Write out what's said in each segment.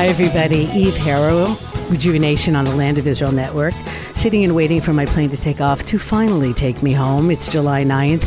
Hi, everybody. Eve Harow, Rejuvenation on the Land of Israel Network, sitting and waiting for my plane to take off to finally take me home. It's July 9th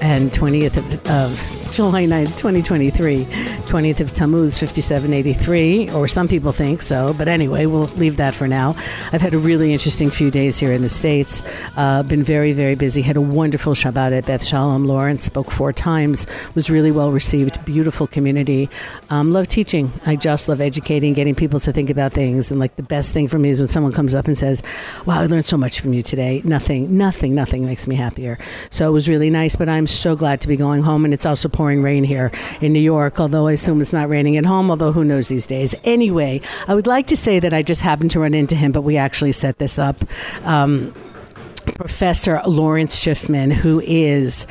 and 20th of, of July 9th, 2023, 20th of Tammuz, 5783, or some people think so, but anyway, we'll leave that for now. I've had a really interesting few days here in the States. Uh, been very, very busy. Had a wonderful Shabbat at Beth Shalom. Lawrence spoke four times, was really well received. Beautiful community. Um, love teaching. I just love educating, getting people to think about things. And like the best thing for me is when someone comes up and says, Wow, I learned so much from you today. Nothing, nothing, nothing makes me happier. So it was really nice, but I'm so glad to be going home. And it's also pouring rain here in New York, although I assume it's not raining at home, although who knows these days. Anyway, I would like to say that I just happened to run into him, but we actually set this up. Um, Professor Lawrence Schiffman, who is,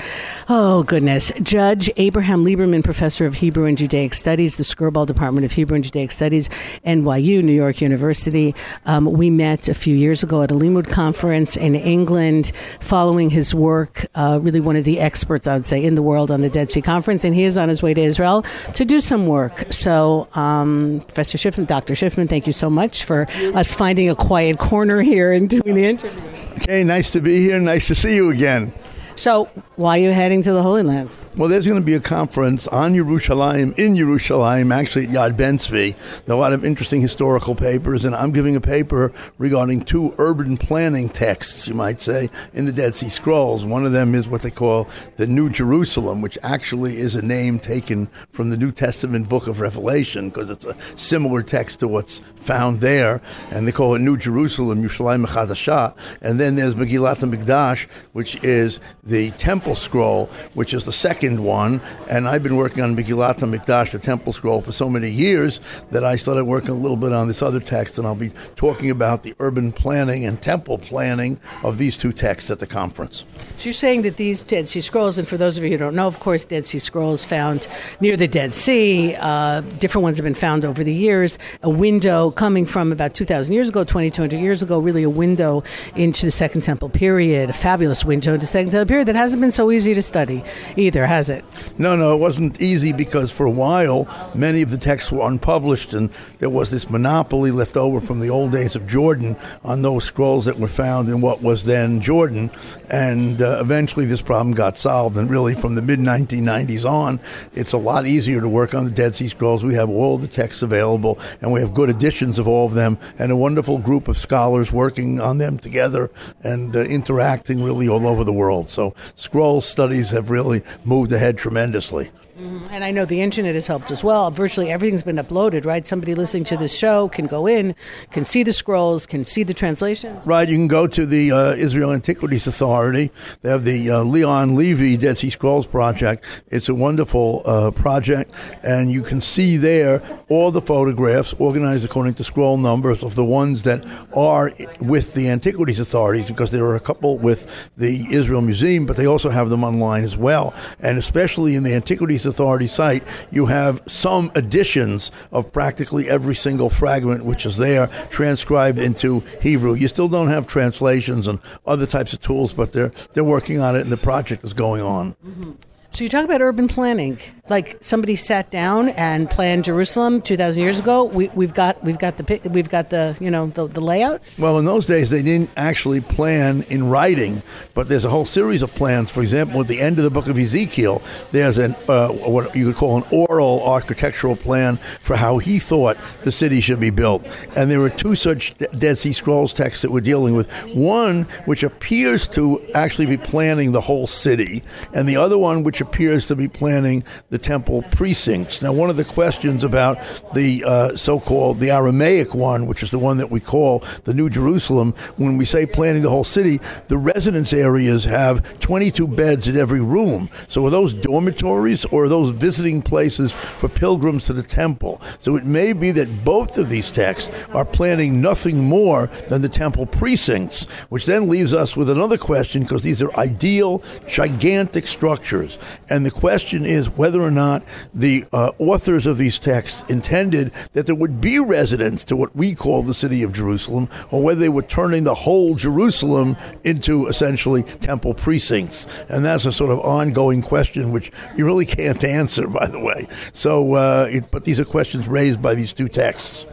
oh goodness, Judge Abraham Lieberman Professor of Hebrew and Judaic Studies, the Skirball Department of Hebrew and Judaic Studies, NYU, New York University. Um, we met a few years ago at a Limmud conference in England, following his work, uh, really one of the experts, I would say, in the world on the Dead Sea Conference, and he is on his way to Israel to do some work. So, um, Professor Schiffman, Dr. Schiffman, thank you so much for us finding a quiet corner here and doing the interview. Okay, nice to be here. Nice to see you again. So, why are you heading to the Holy Land? Well, there's going to be a conference on Yerushalayim, in Yerushalayim, actually at Yad Ben Tzvi. There are a lot of interesting historical papers, and I'm giving a paper regarding two urban planning texts, you might say, in the Dead Sea Scrolls. One of them is what they call the New Jerusalem, which actually is a name taken from the New Testament book of Revelation, because it's a similar text to what's found there, and they call it New Jerusalem, Yerushalayim Chadashah. And then there's Megillat Mikdash, which is the Temple Scroll, which is the second one, and I've been working on Megillat Mikdash, the Temple Scroll, for so many years that I started working a little bit on this other text, and I'll be talking about the urban planning and temple planning of these two texts at the conference. So you're saying that these Dead Sea Scrolls, and for those of you who don't know, of course, Dead Sea Scrolls found near the Dead Sea, uh, different ones have been found over the years, a window coming from about 2,000 years ago, 2,200 years ago, really a window into the Second Temple period, a fabulous window into the Second Temple period that hasn't been so easy to study either, has it? No, no, it wasn't easy because for a while many of the texts were unpublished, and there was this monopoly left over from the old days of Jordan on those scrolls that were found in what was then Jordan. And uh, eventually this problem got solved, and really from the mid 1990s on, it's a lot easier to work on the Dead Sea Scrolls. We have all the texts available, and we have good editions of all of them, and a wonderful group of scholars working on them together and uh, interacting really all over the world. So scroll studies have really moved ahead tremendously. Mm-hmm. And I know the internet has helped as well. Virtually everything's been uploaded, right? Somebody listening to this show can go in, can see the scrolls, can see the translations. Right. You can go to the uh, Israel Antiquities Authority. They have the uh, Leon Levy Dead Sea Scrolls Project. It's a wonderful uh, project, and you can see there all the photographs organized according to scroll numbers of the ones that are with the Antiquities Authorities, because there are a couple with the Israel Museum, but they also have them online as well. And especially in the Antiquities Authority site, you have some editions of practically every single fragment which is there transcribed into Hebrew. You still don't have translations and other types of tools, but they're they're working on it, and the project is going on. Mm-hmm. So you talk about urban planning, like somebody sat down and planned Jerusalem two thousand years ago. We, have got we've got the we've got the you know the, the layout. Well, in those days they didn't actually plan in writing, but there's a whole series of plans. For example, at the end of the book of Ezekiel, there's an uh, what you could call an oral architectural plan for how he thought the city should be built. And there were two such Dead Sea Scrolls texts that we're dealing with. One which appears to actually be planning the whole city, and the other one which appears to be planning the temple precincts. Now, one of the questions about the uh, so called the Aramaic one, which is the one that we call the New Jerusalem, when we say planning the whole city, the residence areas have 22 beds in every room. So, are those dormitories or are those visiting places for pilgrims to the temple? So, it may be that both of these texts are planning nothing more than the temple precincts, which then leaves us with another question because these are ideal, gigantic structures. And the question is whether or not the uh, authors of these texts intended that there would be residents to what we call the city of Jerusalem, or whether they were turning the whole Jerusalem into essentially temple precincts. And that's a sort of ongoing question which you really can't answer, by the way. So, uh, it, but these are questions raised by these two texts.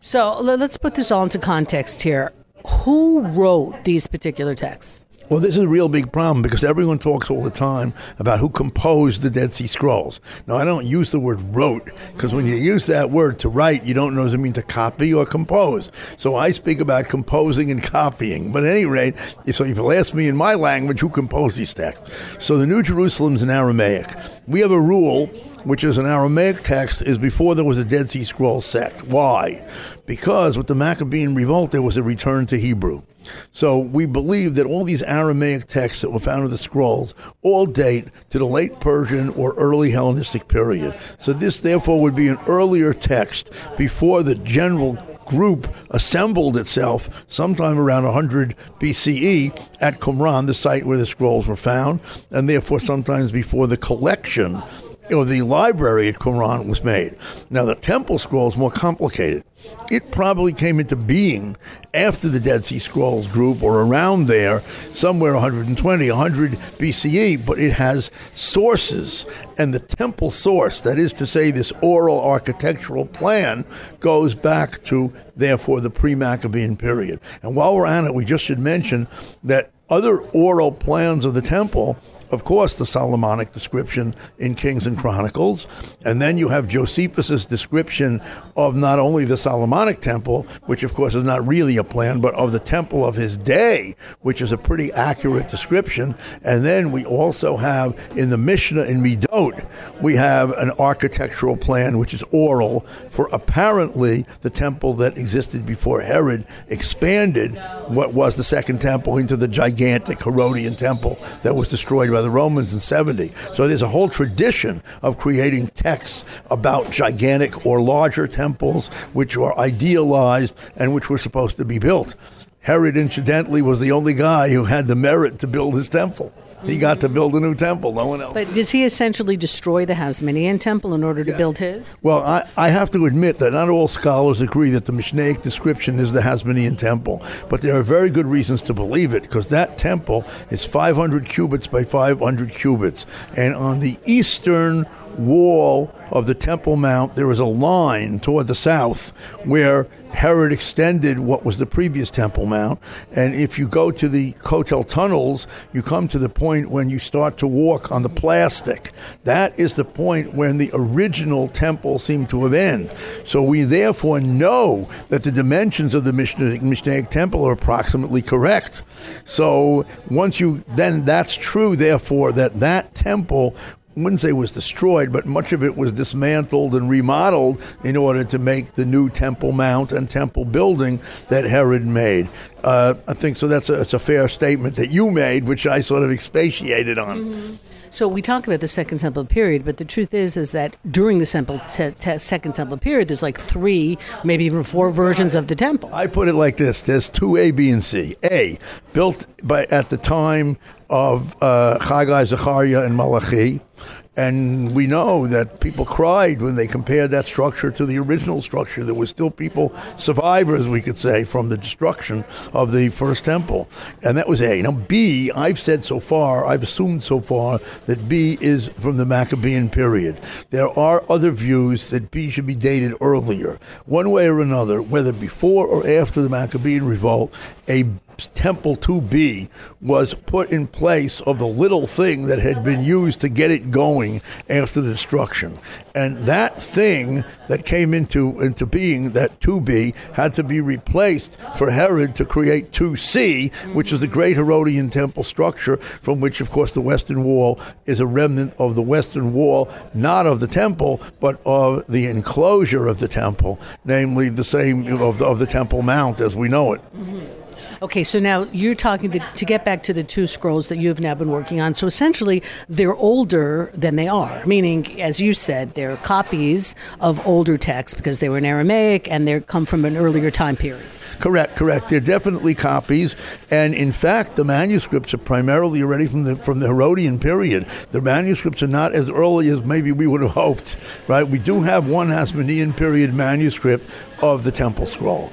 So let's put this all into context here. Who wrote these particular texts? Well, this is a real big problem because everyone talks all the time about who composed the Dead Sea Scrolls. Now, I don't use the word wrote because when you use that word to write, you don't know does it mean to copy or compose. So I speak about composing and copying. But at any rate, so if you'll ask me in my language, who composed these texts? So the New Jerusalem's in Aramaic. We have a rule which is an Aramaic text, is before there was a Dead Sea Scroll sect. Why? Because with the Maccabean revolt, there was a return to Hebrew. So we believe that all these Aramaic texts that were found in the scrolls all date to the late Persian or early Hellenistic period. So this, therefore, would be an earlier text before the general group assembled itself sometime around 100 BCE at Qumran, the site where the scrolls were found, and therefore sometimes before the collection or the library at Qumran was made. Now, the temple scroll is more complicated. It probably came into being after the Dead Sea Scrolls group or around there, somewhere 120, 100 BCE, but it has sources. And the temple source, that is to say, this oral architectural plan, goes back to, therefore, the pre Maccabean period. And while we're on it, we just should mention that other oral plans of the temple of course, the Solomonic description in Kings and Chronicles. And then you have Josephus's description of not only the Solomonic temple, which of course is not really a plan, but of the temple of his day, which is a pretty accurate description. And then we also have in the Mishnah in Midot, we have an architectural plan, which is oral, for apparently the temple that existed before Herod expanded what was the second temple into the gigantic Herodian temple that was destroyed by the Romans in 70. So there's a whole tradition of creating texts about gigantic or larger temples which are idealized and which were supposed to be built. Herod, incidentally, was the only guy who had the merit to build his temple. He got to build a new temple. No one else. But does he essentially destroy the Hasmonean temple in order to build his? Well, I, I have to admit that not all scholars agree that the Mishnaic description is the Hasmonean temple, but there are very good reasons to believe it because that temple is 500 cubits by 500 cubits. And on the eastern wall of the Temple Mount, there is a line toward the south where Herod extended what was the previous Temple Mount. And if you go to the Kotel tunnels, you come to the point when you start to walk on the plastic. That is the point when the original temple seemed to have ended. So we therefore know that the dimensions of the Mishnaic, Mishnaic temple are approximately correct. So once you, then that's true, therefore, that that temple wouldn't say was destroyed, but much of it was dismantled and remodeled in order to make the new Temple Mount and Temple building that Herod made. Uh, I think so. That's a, that's a fair statement that you made, which I sort of expatiated on. So we talk about the Second Temple period, but the truth is, is that during the te- te- Second Temple period, there's like three, maybe even four versions of the temple. I put it like this: There's two A, B, and C. A, built by at the time of uh, Haggai, Zechariah, and Malachi. And we know that people cried when they compared that structure to the original structure. There were still people, survivors, we could say, from the destruction of the first temple. And that was A. Now, B, I've said so far, I've assumed so far, that B is from the Maccabean period. There are other views that B should be dated earlier. One way or another, whether before or after the Maccabean revolt, a Temple 2B was put in place of the little thing that had been used to get it going after the destruction. And that thing that came into, into being, that 2B, had to be replaced for Herod to create 2C, which is the great Herodian temple structure, from which, of course, the Western Wall is a remnant of the Western Wall, not of the temple, but of the enclosure of the temple, namely the same of the, of the Temple Mount as we know it. Okay, so now you're talking the, to get back to the two scrolls that you've now been working on. So essentially, they're older than they are, meaning, as you said, they're copies of older texts because they were in Aramaic and they come from an earlier time period. Correct, correct. They're definitely copies, and in fact, the manuscripts are primarily already from the from the Herodian period. The manuscripts are not as early as maybe we would have hoped. Right? We do have one Hasmonean period manuscript of the Temple Scroll.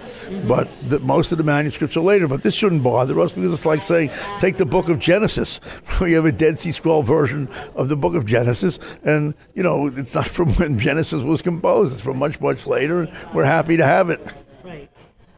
But the, most of the manuscripts are later. But this shouldn't bother us because it's like saying, take the book of Genesis. We have a Dead Sea Scroll version of the book of Genesis, and you know it's not from when Genesis was composed. It's from much, much later. We're happy to have it.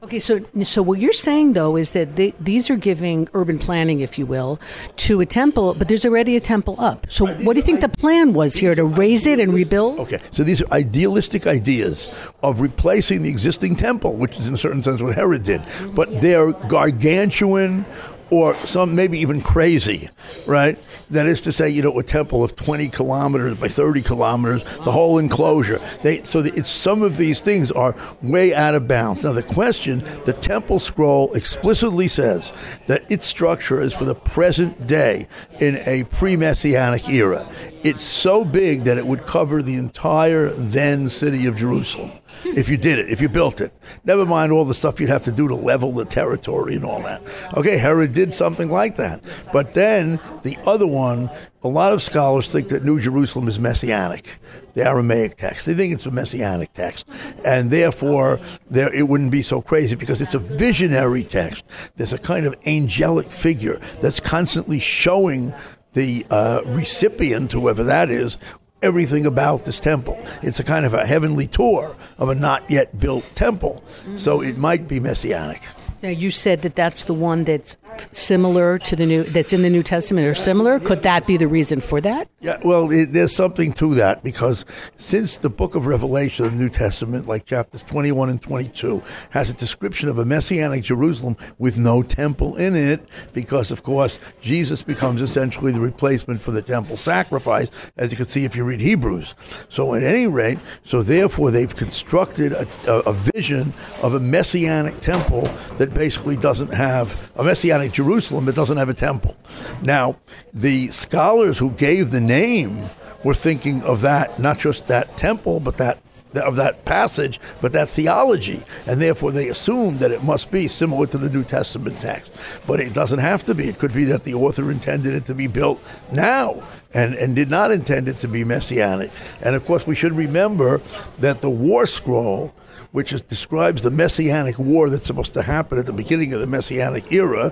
Okay, so so what you're saying though is that they, these are giving urban planning, if you will, to a temple, but there's already a temple up. So Right, what do you think the plan was here to raise it and rebuild? Okay, so these are idealistic ideas of replacing the existing temple, which is in a certain sense what Herod did. Mm-hmm. But they're gargantuan or some maybe even crazy, right? That is to say, you know, a temple of 20 kilometers by 30 kilometers, the whole enclosure. They, so it's, some of these things are way out of bounds. Now, the question, the temple scroll explicitly says that its structure is for the present day in a pre-messianic era. It's so big that it would cover the entire then city of Jerusalem if you did it, if you built it. Never mind all the stuff you'd have to do to level the territory and all that. Okay, Herod did something like that. But then the other one, a lot of scholars think that New Jerusalem is messianic, the Aramaic text. They think it's a messianic text. And therefore, there, it wouldn't be so crazy because it's a visionary text. There's a kind of angelic figure that's constantly showing the uh, recipient, whoever that is, everything about this temple. It's a kind of a heavenly tour of a not yet built temple. So it might be messianic. Now you said that that's the one that's similar to the new that's in the New Testament or similar. Could that be the reason for that? Yeah, well, it, there's something to that because since the book of Revelation, the New Testament, like chapters 21 and 22, has a description of a messianic Jerusalem with no temple in it, because, of course, Jesus becomes essentially the replacement for the temple sacrifice, as you can see if you read Hebrews. So, at any rate, so therefore, they've constructed a, a, a vision of a messianic temple that basically doesn't have a messianic Jerusalem that doesn't have a temple. Now, the scholars who gave the name were thinking of that, not just that temple, but that of that passage, but that theology, and therefore they assumed that it must be similar to the New Testament text. But it doesn't have to be. It could be that the author intended it to be built now and, and did not intend it to be messianic. And of course, we should remember that the war scroll which is, describes the messianic war that's supposed to happen at the beginning of the messianic era.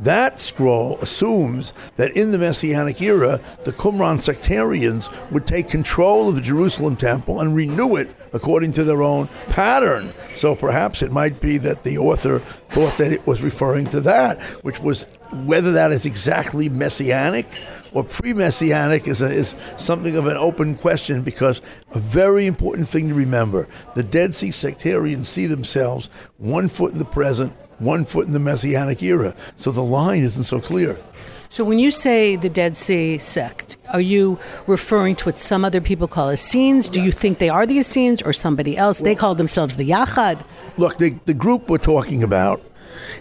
That scroll assumes that in the messianic era, the Qumran sectarians would take control of the Jerusalem temple and renew it according to their own pattern. So perhaps it might be that the author thought that it was referring to that, which was whether that is exactly messianic or pre-messianic is, a, is something of an open question because a very important thing to remember the dead sea sectarians see themselves one foot in the present one foot in the messianic era so the line isn't so clear So when you say the Dead Sea sect, are you referring to what some other people call Essenes? Do you think they are the Essenes or somebody else? They call themselves the Yachad. look the, the group we're talking about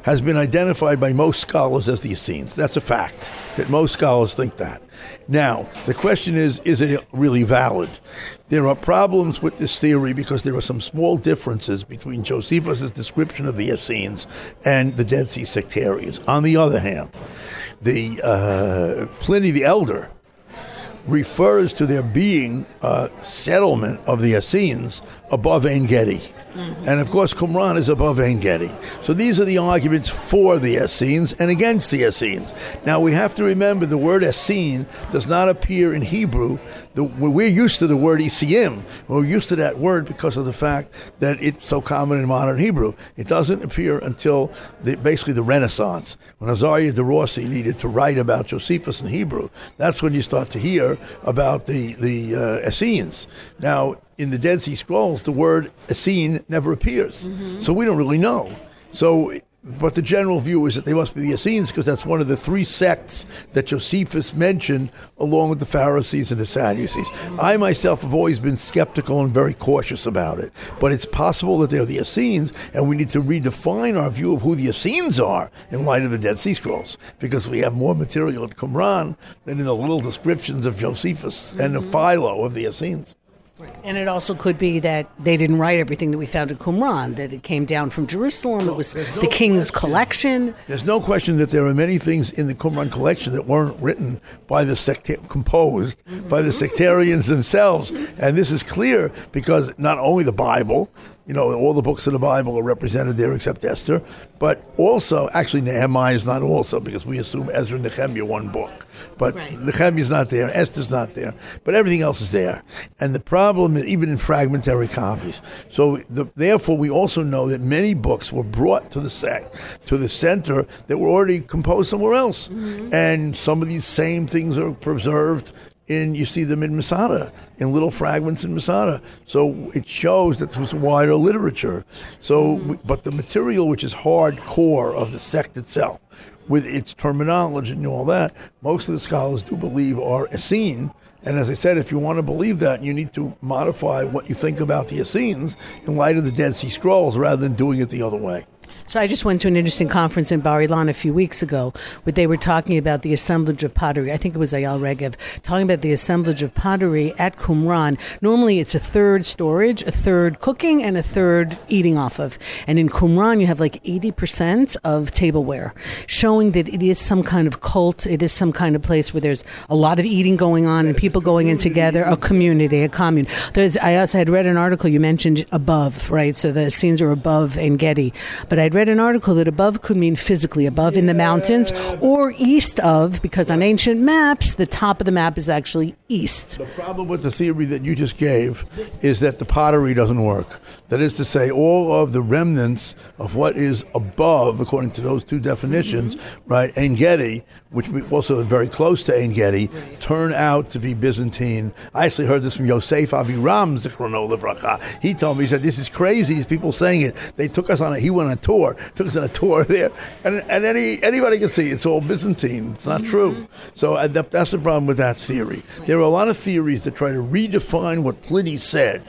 has been identified by most scholars as the Essenes. That's a fact that most scholars think that. Now, the question is, is it really valid? There are problems with this theory because there are some small differences between Josephus' description of the Essenes and the Dead Sea sectarians. On the other hand, the uh, Pliny the Elder refers to there being a settlement of the Essenes above Ein Gedi. And of course, Qumran is above Ein Gedi. So these are the arguments for the Essenes and against the Essenes. Now we have to remember the word Essene does not appear in Hebrew. The, we're used to the word Isim. We're used to that word because of the fact that it's so common in modern Hebrew. It doesn't appear until the, basically the Renaissance, when Azaria de Rossi needed to write about Josephus in Hebrew. That's when you start to hear about the, the uh, Essenes. Now, in the Dead Sea Scrolls, the word Essene never appears. Mm-hmm. So we don't really know. So, but the general view is that they must be the Essenes because that's one of the three sects that Josephus mentioned along with the Pharisees and the Sadducees. Mm-hmm. I myself have always been skeptical and very cautious about it. But it's possible that they're the Essenes, and we need to redefine our view of who the Essenes are in light of the Dead Sea Scrolls because we have more material in Qumran than in the little descriptions of Josephus and the mm-hmm. Philo of the Essenes. And it also could be that they didn't write everything that we found in Qumran, that it came down from Jerusalem, it was no the king's question. collection. There's no question that there are many things in the Qumran collection that weren't written by the secta- composed by the sectarians themselves, and this is clear because not only the Bible, you know, all the books of the Bible are represented there except Esther. But also, actually, Nehemiah is not also because we assume Ezra and Nehemiah one book. But Right. Is not there, Esther's not there, but everything else is there. And the problem is even in fragmentary copies. So the, therefore, we also know that many books were brought to the sect, to the center that were already composed somewhere else, mm-hmm. and some of these same things are preserved. In you see them in Masada, in little fragments in Masada. So it shows that there was wider literature. So, mm-hmm. we- but the material which is hardcore of the sect itself, with its terminology and all that, most of the scholars do believe are Essene. And as I said, if you want to believe that, you need to modify what you think about the Essenes in light of the Dead Sea Scrolls rather than doing it the other way. So I just went to an interesting conference in Bar Ilan a few weeks ago where they were talking about the assemblage of pottery. I think it was Eyal Regev talking about the assemblage of pottery at Qumran. Normally it's a third storage, a third cooking, and a third eating off of. And in Qumran you have like 80% of tableware, showing that it is some kind of cult. It is some kind of place where there's a lot of eating going on and people going in together, a community, a commune. There's, I also had read an article you mentioned above, right? So the Essenes are above Ein Gedi. But I'd read an article that above could mean physically above in the mountains or east of, because on ancient maps, the top of the map is actually east. The problem with the theory that you just gave is that the pottery doesn't work. That is to say, all of the remnants of what is above, according to those two definitions, right, Ein Gedi, which we also very close to Ein Gedi, turn out to be Byzantine. I actually heard this from Yosef Aviram Zichrono Lebracha. He told me, he said, this is crazy, these people saying it. They took us on a, he went on a tour, took us on a tour there, and, and any, anybody can see it's all Byzantine. It's not true. So uh, that, that's the problem with that theory. There are a lot of theories that try to redefine what Pliny said.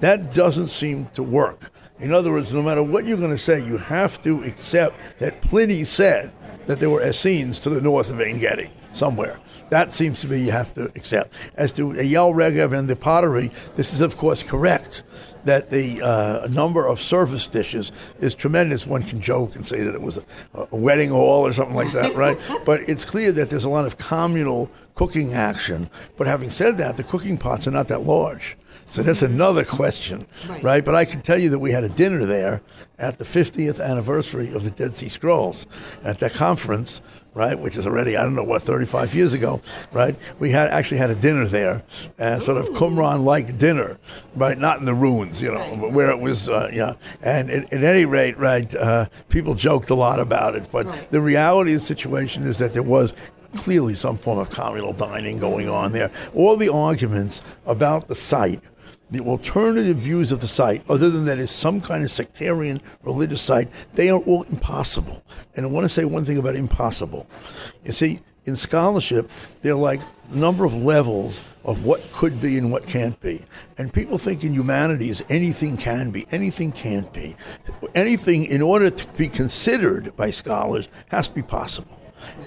That doesn't seem to work. In other words, no matter what you're going to say, you have to accept that Pliny said that there were Essenes to the north of Ein Gedi, somewhere. That seems to be you have to accept. As to Eyal Regev and the pottery, this is of course correct. That the uh, number of service dishes is tremendous. One can joke and say that it was a, a wedding hall or something like that, right? but it's clear that there's a lot of communal cooking action. But having said that, the cooking pots are not that large. So that's another question, right. But I can tell you that we had a dinner there at the 50th anniversary of the Dead Sea Scrolls at that conference, right, which is already, I don't know what, 35 years ago, right? We had actually had a dinner there, uh, sort of Qumran like dinner, right? Not in the ruins, you know, but where it was, uh, yeah. And at, at any rate, right, uh, people joked a lot about it. But the reality of the situation is that there was clearly some form of communal dining going on there. All the arguments about the site, the alternative views of the site, other than that it's some kind of sectarian religious site, they are all impossible. And I want to say one thing about impossible. You see, in scholarship, there are like a number of levels of what could be and what can't be. And people think in humanities anything can be, anything can't be. Anything, in order to be considered by scholars, has to be possible.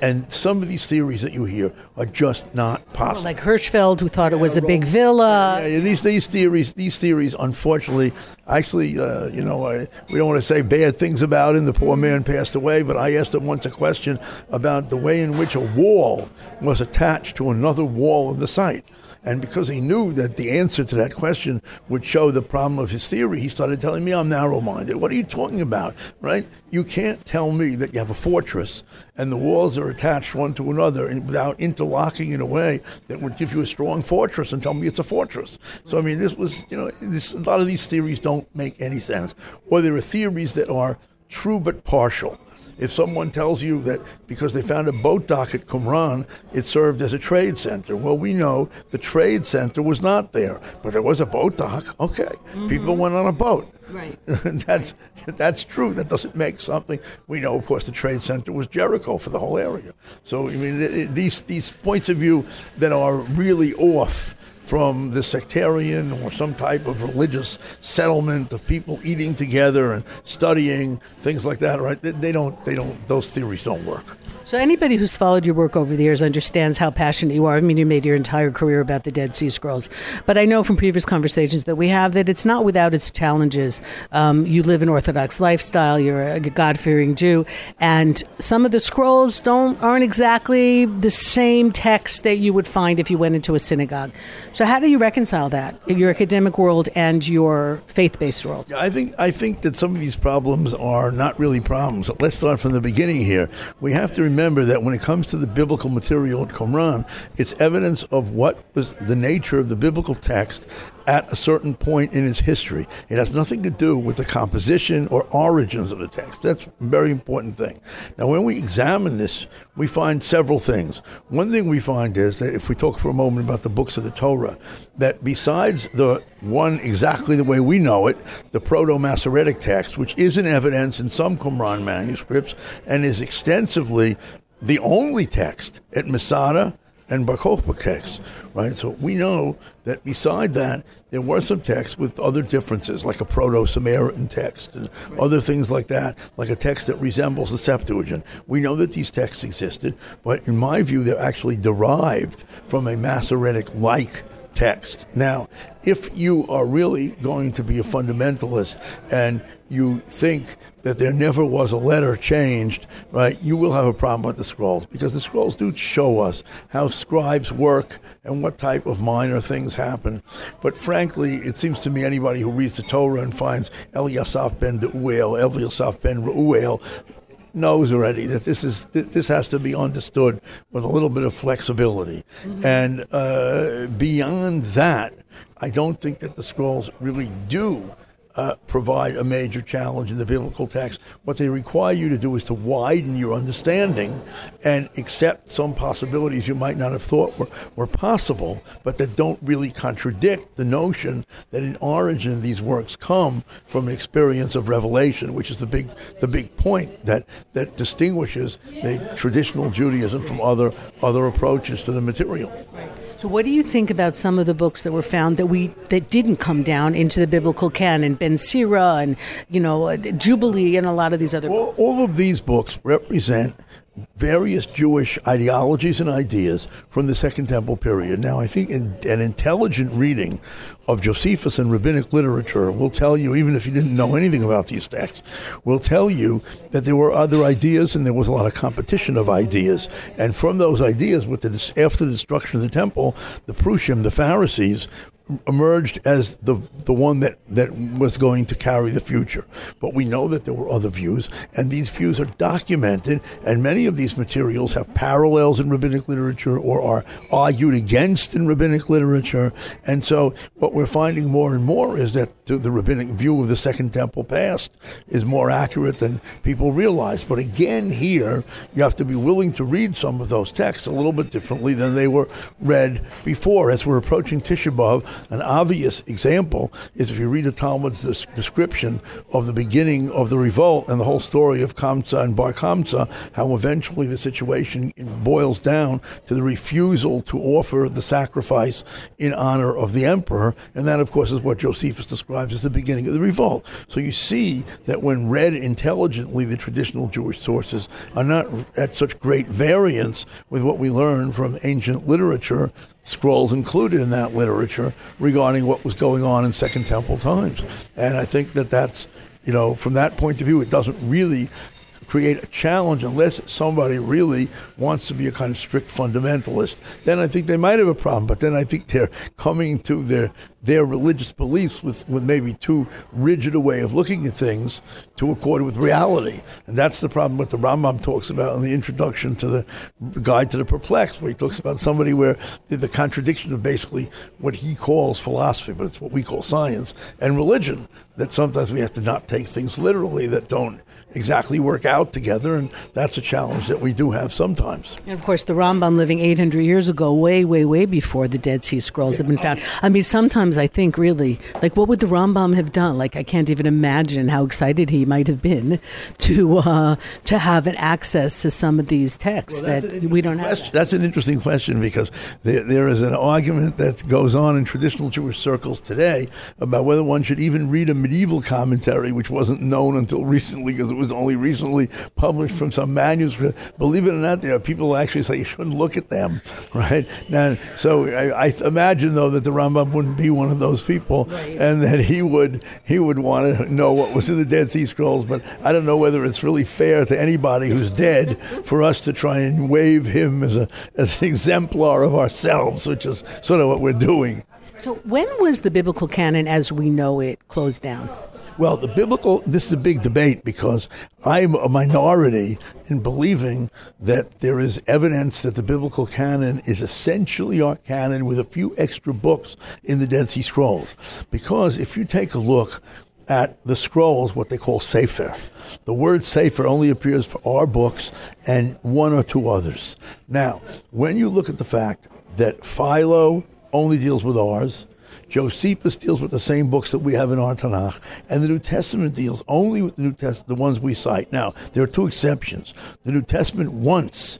And some of these theories that you hear are just not possible. Like Hirschfeld, who thought it was a big villa. Yeah, yeah, these these theories, these theories, unfortunately, actually, uh, you know, I, we don't want to say bad things about him. The poor man passed away, but I asked him once a question about the way in which a wall was attached to another wall of the site. And because he knew that the answer to that question would show the problem of his theory, he started telling me I'm narrow minded. What are you talking about? Right? You can't tell me that you have a fortress and the walls are attached one to another without interlocking in a way that would give you a strong fortress and tell me it's a fortress. So, I mean, this was, you know, this, a lot of these theories don't make any sense. Or there are theories that are true but partial. If someone tells you that because they found a boat dock at Qumran, it served as a trade center, well, we know the trade center was not there, but there was a boat dock. Okay, mm-hmm. people went on a boat. Right. that's that's true. That doesn't make something. We know, of course, the trade center was Jericho for the whole area. So I mean, th- th- these these points of view that are really off from the sectarian or some type of religious settlement of people eating together and studying things like that, right? They, they don't. They don't. Those theories don't work. So anybody who's followed your work over the years understands how passionate you are. I mean, you made your entire career about the Dead Sea Scrolls, but I know from previous conversations that we have that it's not without its challenges. Um, you live an Orthodox lifestyle. You're a God-fearing Jew, and some of the scrolls don't aren't exactly the same text that you would find if you went into a synagogue. So So how do you reconcile that, your academic world and your faith-based world? I think I think that some of these problems are not really problems. Let's start from the beginning here. We have to remember that when it comes to the biblical material in Qumran, it's evidence of what was the nature of the biblical text at a certain point in its history. It has nothing to do with the composition or origins of the text. That's a very important thing. Now, when we examine this, we find several things. One thing we find is that if we talk for a moment about the books of the Torah, that besides the one exactly the way we know it, the Proto Masoretic text, which is in evidence in some Qumran manuscripts and is extensively the only text at Masada and Bar Kokhba texts, right? So we know that beside that, there were some texts with other differences, like a Proto-Samaritan text and other things like that, like a text that resembles the Septuagint. We know that these texts existed, but in my view, they're actually derived from a Masoretic-like text. Now, if you are really going to be a fundamentalist and you think that there never was a letter changed, right, you will have a problem with the scrolls because the scrolls do show us how scribes work and what type of minor things happen. But frankly, it seems to me anybody who reads the Torah and finds Eliasaph ben Deuel, Eliasaph ben Reuel, knows already that this is this has to be understood with a little bit of flexibility, mm-hmm. and uh, beyond that, I don't think that the scrolls really do uh, provide a major challenge in the biblical text. What they require you to do is to widen your understanding and accept some possibilities you might not have thought were, were possible, but that don't really contradict the notion that in origin these works come from an experience of revelation, which is the big the big point that that distinguishes the traditional Judaism from other other approaches to the material. So, what do you think about some of the books that were found that we that didn't come down into the biblical canon, Ben Sira and you know uh, Jubilee and a lot of these other? Books? all of these books represent various Jewish ideologies and ideas from the Second Temple period. Now, I think in, an intelligent reading of Josephus and rabbinic literature will tell you, even if you didn't know anything about these texts, will tell you that there were other ideas and there was a lot of competition of ideas. And from those ideas, with the, after the destruction of the temple, the Prushim, the Pharisees, emerged as the the one that, that was going to carry the future. But we know that there were other views, and these views are documented, and many of these materials have parallels in rabbinic literature or are argued against in rabbinic literature. And so what we're finding more and more is that the rabbinic view of the Second Temple past is more accurate than people realize. But again, here, you have to be willing to read some of those texts a little bit differently than they were read before. As we're approaching Tisha B'Av, an obvious example is if you read the Talmud's description of the beginning of the revolt and the whole story of Kamsa and Bar Kamsa, how eventually the situation boils down to the refusal to offer the sacrifice in honor of the emperor. And that, of course, is what Josephus describes as the beginning of the revolt. So you see that when read intelligently, the traditional Jewish sources are not at such great variance with what we learn from ancient literature scrolls included in that literature regarding what was going on in Second Temple times. And I think that that's, you know, from that point of view, it doesn't really create a challenge unless somebody really wants to be a kind of strict fundamentalist. Then I think they might have a problem. But then I think they're coming to their their religious beliefs with, with maybe too rigid a way of looking at things to accord with reality. And that's the problem what the Rambam talks about in the introduction to the Guide to the Perplexed, where he talks about somebody where the, the contradiction of basically what he calls philosophy, but it's what we call science, and religion, that sometimes we have to not take things literally that don't exactly work out together, and that's a challenge that we do have sometimes. And of course, the Rambam living 800 years ago, way, way, way before the Dead Sea Scrolls yeah. have been found. I mean, sometimes I think really, like, what would the Rambam have done? Like, I can't even imagine how excited he might have been to uh, to have an access to some of these texts well, that we don't question. have. That's an interesting question because there, there is an argument that goes on in traditional Jewish circles today about whether one should even read a medieval commentary, which wasn't known until recently because it was only recently published from some manuscript. Believe it or not, there are people who actually say you shouldn't look at them, right? Now, so I, I imagine though that the Rambam wouldn't be one of those people, right. and that he would he would want to know what was in the Dead Sea Scrolls. But I don't know whether it's really fair to anybody who's dead for us to try and wave him as a as an exemplar of ourselves, which is sort of what we're doing. So, when was the biblical canon as we know it closed down? Well, the biblical, this is a big debate because I'm a minority in believing that there is evidence that the biblical canon is essentially our canon with a few extra books in the Dead Sea Scrolls. Because if you take a look at the scrolls, what they call Sefer, the word Sefer only appears for our books and one or two others. Now, when you look at the fact that Philo only deals with ours, Josephus deals with the same books that we have in our Tanakh, and the New Testament deals only with the New Test- the ones we cite. Now, there are two exceptions. The New Testament once,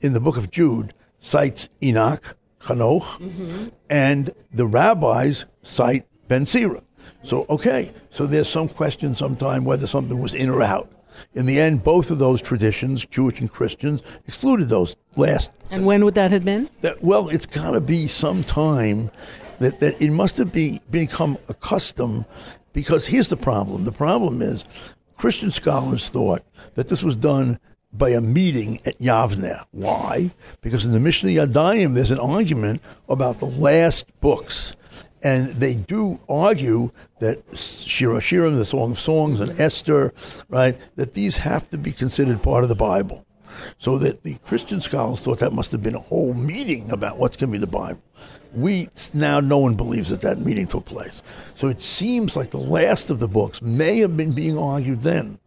in the book of Jude, cites Enoch, Hanoch, mm-hmm. and the rabbis cite Ben Sira. So, okay, so there's some question sometime whether something was in or out. In the end, both of those traditions, Jewish and Christians, excluded those last And when would that have been? that well, it's got to be some time that, that it must have be, become a custom because here's the problem. The problem is Christian scholars thought that this was done by a meeting at Yavne. Why? Because in the Mishnah Yadayim, there's an argument about the last books. And they do argue that Shir HaShirim, the Song of Songs, and Esther, right, that these have to be considered part of the Bible. So that the Christian scholars thought that must have been a whole meeting about what's going to be the Bible. We now no one believes that that meeting took place. So it seems like the last of the books may have been being argued then.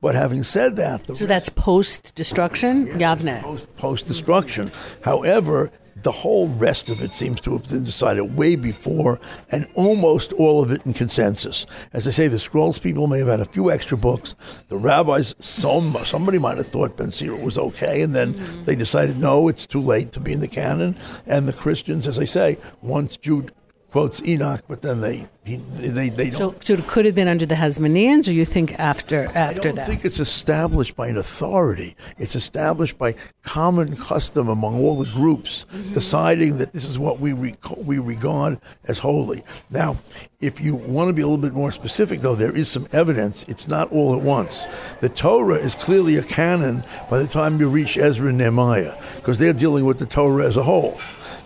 But having said that, the So that's post destruction? Yavne. post, post destruction. However, the whole rest of it seems to have been decided way before, and almost all of it in consensus. As I say, the scrolls people may have had a few extra books. The rabbis, some somebody might have thought Ben Sira was okay, and then mm-hmm. they decided no, it's too late to be in the canon. And the Christians, as I say, once Jude quotes Enoch, but then they he, they they don't. So, so it could have been under the Hasmoneans, or you think after after that I don't that? think it's established by an authority. It's established by common custom among all the groups, mm-hmm. deciding that this is what we re- we regard as holy. Now, if you want to be a little bit more specific, though, there is some evidence. It's not all at once. The Torah is clearly a canon by the time you reach Ezra and Nehemiah, because they're dealing with the Torah as a whole.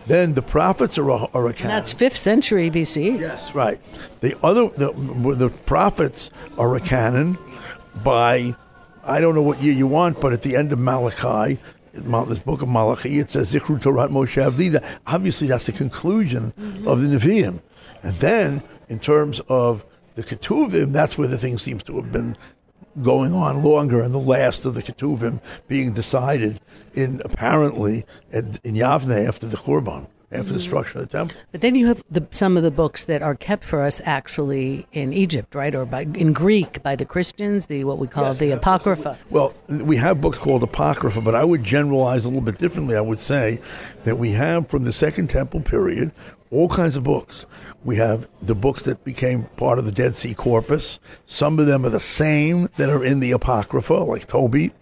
Then the prophets are a, are a canon. That's fifth century BC. Yes, right. The other the the prophets are a canon by I don't know what year you want, but at the end of Malachi, this book of Malachi, it says Zichru Torah Moshe Avdida. Obviously, that's the conclusion mm-hmm. of the Nevi'im, and then in terms of the Ketuvim, that's where the thing seems to have been going on longer, and the last of the Ketuvim being decided in apparently in, in Yavne after the Churban, after the mm. destruction of the temple. But then you have the, some of the books that are kept for us actually in Egypt, right, or by in Greek by the Christians, the what we call the Apocrypha. Well, we have books called Apocrypha, but I would generalize a little bit differently. I would say that we have from the Second Temple period all kinds of books. We have the books that became part of the Dead Sea Corpus. Some of them are the same that are in the Apocrypha, like Tobit.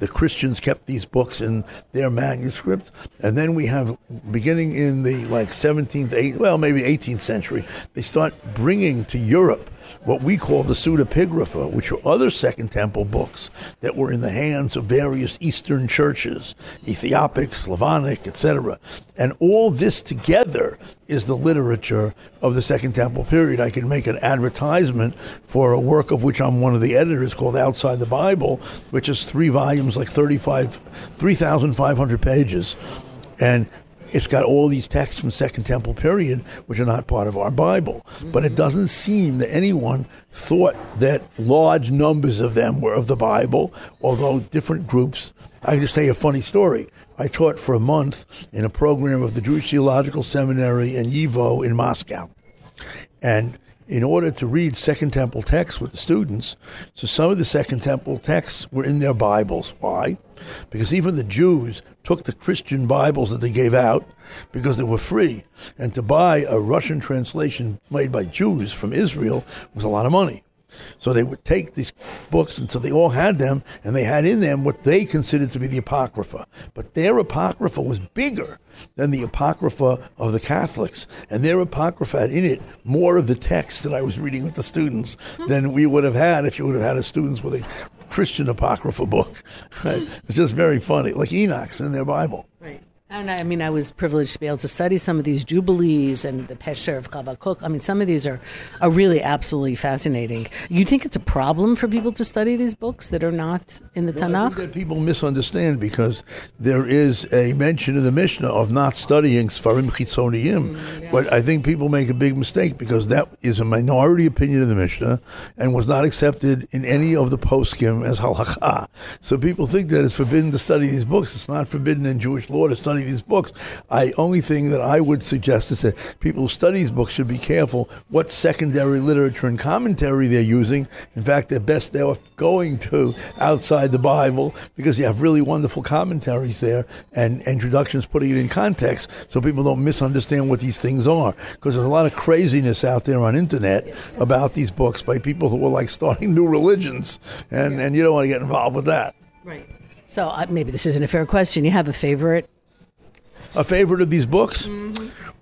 The Christians kept these books in their manuscripts. And then we have, beginning in the like 17th, 8th, well, maybe 18th century, they start bringing to Europe what we call the pseudepigrapha, which are other Second Temple books that were in the hands of various Eastern churches, Ethiopic, Slavonic, etc. And all this together is the literature of the Second Temple period. I can make an advertisement for a work of which I'm one of the editors called Outside the Bible, which is three volumes, like 35, 3,500 pages. And it's got all these texts from Second Temple period, which are not part of our Bible. But it mm-hmm. doesn't seem that anyone thought that large numbers of them were of the Bible, although different groups. I can just tell you a funny story. I taught for a month in a program of the Jewish Theological Seminary in Yivo in Moscow. And in order to read Second Temple texts with the students, so some of the Second Temple texts were in their Bibles. Why? Because even the Jews took the Christian Bibles that they gave out because they were free. And to buy a Russian translation made by Jews from Israel was a lot of money. So they would take these books, and so they all had them, and they had in them what they considered to be the Apocrypha. But their Apocrypha was bigger than the Apocrypha of the Catholics, and their Apocrypha had in it more of the text that I was reading with the students than we would have had if you would have had a students with a Christian Apocrypha book. Right? It's just very funny, like Enoch's in their Bible. Right. And I mean, I was privileged to be able to study some of these jubilees and the Pesher of Habakkuk. I mean, some of these are, are really absolutely fascinating. You think it's a problem for people to study these books that are not in the Well, I Tanakh? think that people misunderstand because there is a mention in the Mishnah of not studying Sfarim Chitzoniyim. Mm, but I think people make a big mistake because that is a minority opinion in the Mishnah and was not accepted in any of the poskim as halakha. So people think that it's forbidden to study these books. It's not forbidden in Jewish law to study these books. I only thing that I would suggest is that people who study these books should be careful what secondary literature and commentary they're using. In fact, they're best they're going to outside the Bible because you have really wonderful commentaries there and introductions putting it in context so people don't misunderstand what these things are. Because there's a lot of craziness out there on internet about these books by people who are like starting new religions and, and you don't want to get involved with that. Right. So uh, maybe this isn't a fair question. You have a favorite? A favorite of these books?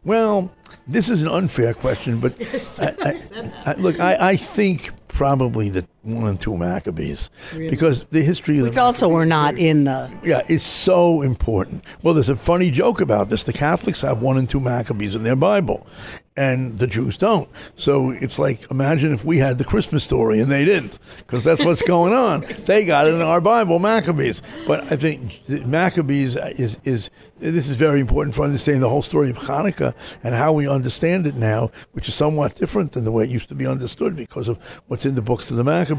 Well, this is an unfair question, but I, I, I, look, I, I think probably the one and two Maccabees because the history of Which the also were not in the. yeah, it's so important. Well, there's a funny joke about this. The Catholics have one and two Maccabees in their Bible, and the Jews don't. So it's like imagine if we had the Christmas story and they didn't, because that's what's going on. They got it in our Bible, Maccabees. But I think Maccabees is is this is very important for understanding the whole story of Hanukkah and how we understand it now, which is somewhat different than the way it used to be understood because of what's in the books of the Maccabees.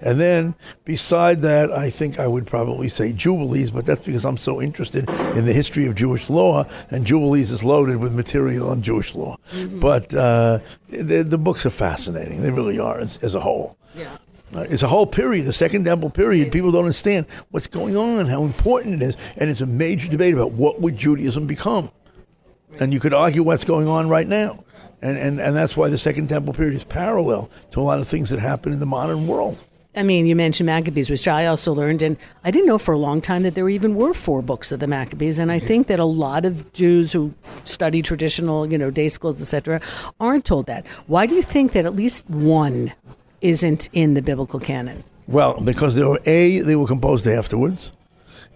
And then beside that, I think I would probably say Jubilees, but that's because I'm so interested in the history of Jewish law, and Jubilees is loaded with material on Jewish law. But uh, the, the books are fascinating; they really are as, as a whole. Yeah. Uh, It's a whole period, the Second Temple period. People don't understand what's going on, how important it is, and it's a major debate about what would Judaism become. And you could argue what's going on right now, and and and that's why the Second Temple period is parallel to a lot of things that happen in the modern world. I mean, you mentioned Maccabees, which I also learned, and I didn't know for a long time that there even were four books of the Maccabees. And I think that a lot of Jews who study traditional, you know, day schools, etc., aren't told that. Why do you think that at least one isn't in the biblical canon? Well, because they were a they were composed afterwards,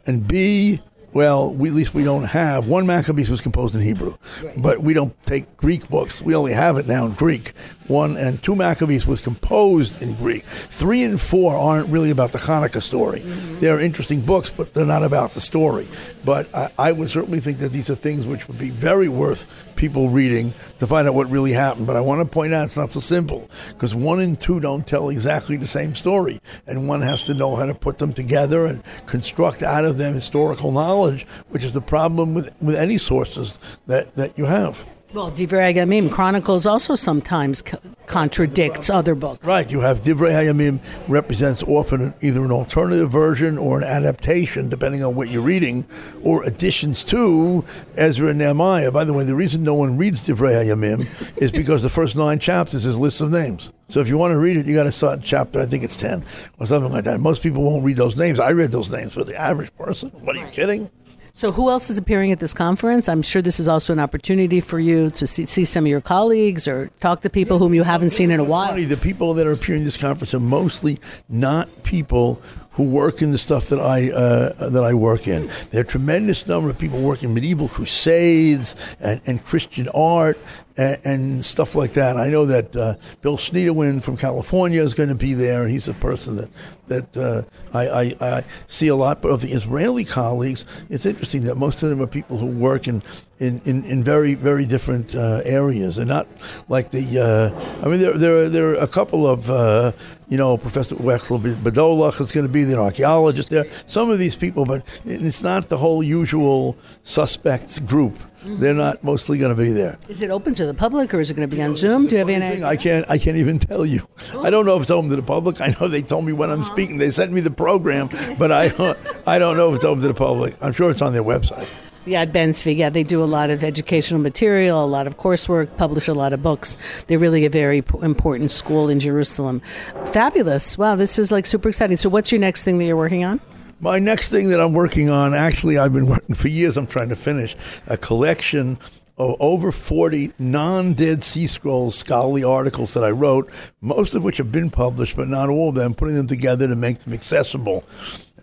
and b well we, at least we don't have one Maccabees was composed in Hebrew, but we don't take Greek books. We only have it now in Greek. One and two Maccabees was composed in Greek. Three and four aren't really about the Hanukkah story. Mm-hmm. They're interesting books, but they're not about the story. But I, I would certainly think that these are things which would be very worth people reading to find out what really happened. But I want to point out it's not so simple because one and two don't tell exactly the same story, and one has to know how to put them together and construct out of them historical knowledge, which is the problem with, with any sources that, that you have. Well, Divrei Hayamim Chronicles also sometimes co- contradicts other books. Right, you have Divrei Hayamim represents often either an alternative version or an adaptation, depending on what you're reading, or additions to Ezra and Nehemiah. By the way, the reason no one reads Divrei Hayamim is because the first nine chapters is lists of names. So if you want to read it, you got to start in chapter, I think it's 10 or something like that. Most people won't read those names. I read those names for the average person. What are you kidding? So, who else is appearing at this conference? I'm sure this is also an opportunity for you to see, see some of your colleagues or talk to people whom you haven't seen in a while. Funny, the people that are appearing in this conference are mostly not people who work in the stuff that I uh, that I work in. There are a tremendous number of people working medieval crusades and, and Christian art and, and stuff like that. I know that uh, Bill Schniedewind from California is going to be there. He's a person that that uh, I, I, I see a lot. But of the Israeli colleagues, it's interesting that most of them are people who work in in, in, in very very different uh, areas and not like the. Uh, I mean, there there are, there are a couple of uh, you know Professor Wexel Badolach is going to be the archaeologist there. Some of these people, but it's not the whole usual suspects group. They're not mostly going to be there. Is it open to the public or is it going to be on Zoom? Do you have any thing, idea? I can't. I can't even tell you. I don't know if it's open to the public. I know they told me when I'm uh-huh. speaking. They sent me the program, but I don't. I don't know if it's open to the public. I'm sure it's on their website. Yeah, at Ben Zvi, yeah, they do a lot of educational material, a lot of coursework, publish a lot of books. They're really a very p- important school in Jerusalem. Fabulous. Wow, this is like super exciting. So, what's your next thing that you're working on? My next thing that I'm working on, actually, I've been working for years. I'm trying to finish a collection of over 40 non-dead Sea Scrolls scholarly articles that I wrote, most of which have been published, but not all of them. Putting them together to make them accessible.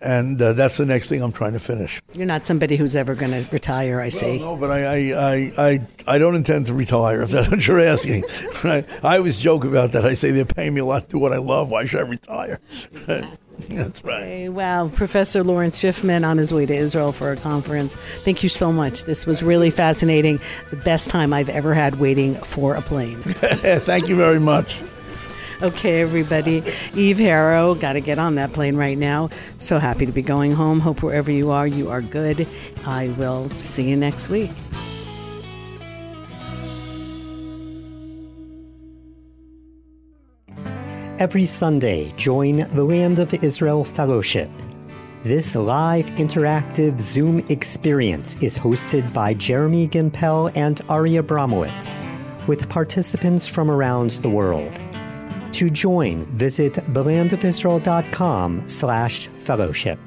and uh, that's the next thing I'm trying to finish. You're not somebody who's ever going to retire, I see. No, but I, I, I, I, don't intend to retire, if that's what you're asking. I, I always joke about that. I say they're paying me a lot to do what I love. Why should I retire? That's right. Okay, wow. Professor Lawrence Schiffman on his way to Israel for a conference. Thank you so much. This was really fascinating. The best time I've ever had waiting for a plane. Thank you very much. Okay, everybody. Eve Harow, got to get on that plane right now. So happy to be going home. Hope wherever you are, you are good. I will see you next week. Every Sunday, join the Land of Israel Fellowship. This live interactive Zoom experience is hosted by Jeremy Gimpel and Ari Abramowitz, with participants from around the world. To join, visit thelandofisrael.com slash fellowship.